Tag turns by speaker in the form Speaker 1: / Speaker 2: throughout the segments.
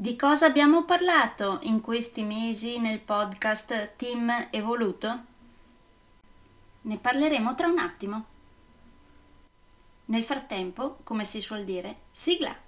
Speaker 1: Di cosa abbiamo parlato in questi mesi nel podcast Team Evoluto? Ne parleremo tra un attimo. Nel frattempo, come si suol dire, sigla!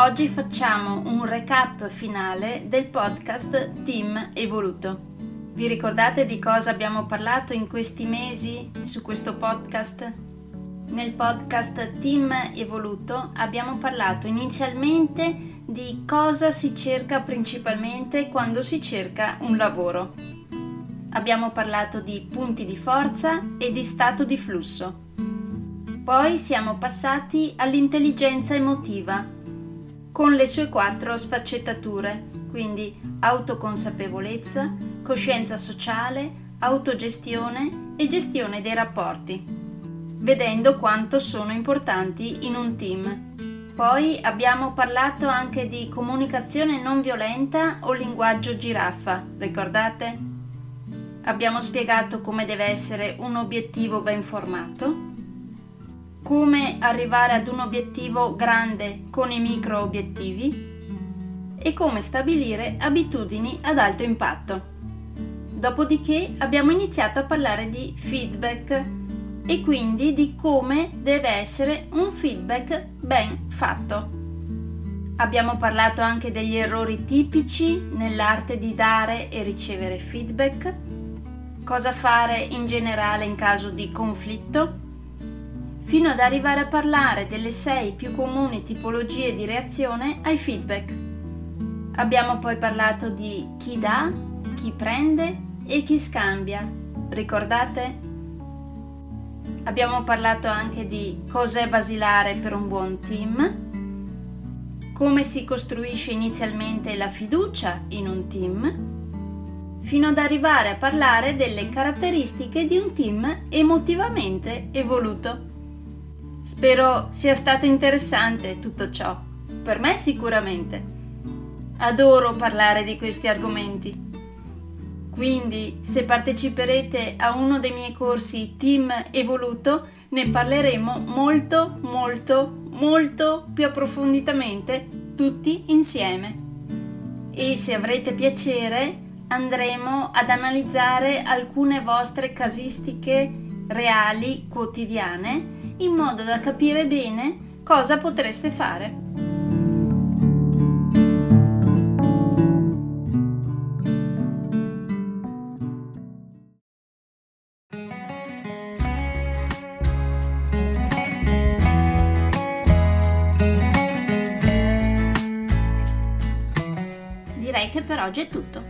Speaker 1: Oggi facciamo un recap finale del podcast Team Evoluto. Vi ricordate di cosa abbiamo parlato in questi mesi su questo podcast? Nel podcast Team Evoluto abbiamo parlato inizialmente di cosa si cerca principalmente quando si cerca un lavoro. Abbiamo parlato di punti di forza e di stato di flusso. Poi siamo passati all'intelligenza emotiva con le sue quattro sfaccettature, quindi autoconsapevolezza, coscienza sociale, autogestione e gestione dei rapporti, vedendo quanto sono importanti in un team. Poi abbiamo parlato anche di comunicazione non violenta o linguaggio giraffa, ricordate? Abbiamo spiegato come deve essere un obiettivo ben formato come arrivare ad un obiettivo grande con i micro obiettivi e come stabilire abitudini ad alto impatto. Dopodiché abbiamo iniziato a parlare di feedback e quindi di come deve essere un feedback ben fatto. Abbiamo parlato anche degli errori tipici nell'arte di dare e ricevere feedback, cosa fare in generale in caso di conflitto fino ad arrivare a parlare delle sei più comuni tipologie di reazione ai feedback. Abbiamo poi parlato di chi dà, chi prende e chi scambia. Ricordate? Abbiamo parlato anche di cos'è basilare per un buon team, come si costruisce inizialmente la fiducia in un team, fino ad arrivare a parlare delle caratteristiche di un team emotivamente evoluto. Spero sia stato interessante tutto ciò. Per me sicuramente. Adoro parlare di questi argomenti. Quindi, se parteciperete a uno dei miei corsi Team Evoluto, ne parleremo molto, molto, molto più approfonditamente tutti insieme. E se avrete piacere, andremo ad analizzare alcune vostre casistiche reali, quotidiane, in modo da capire bene cosa potreste fare. Direi che per oggi è tutto.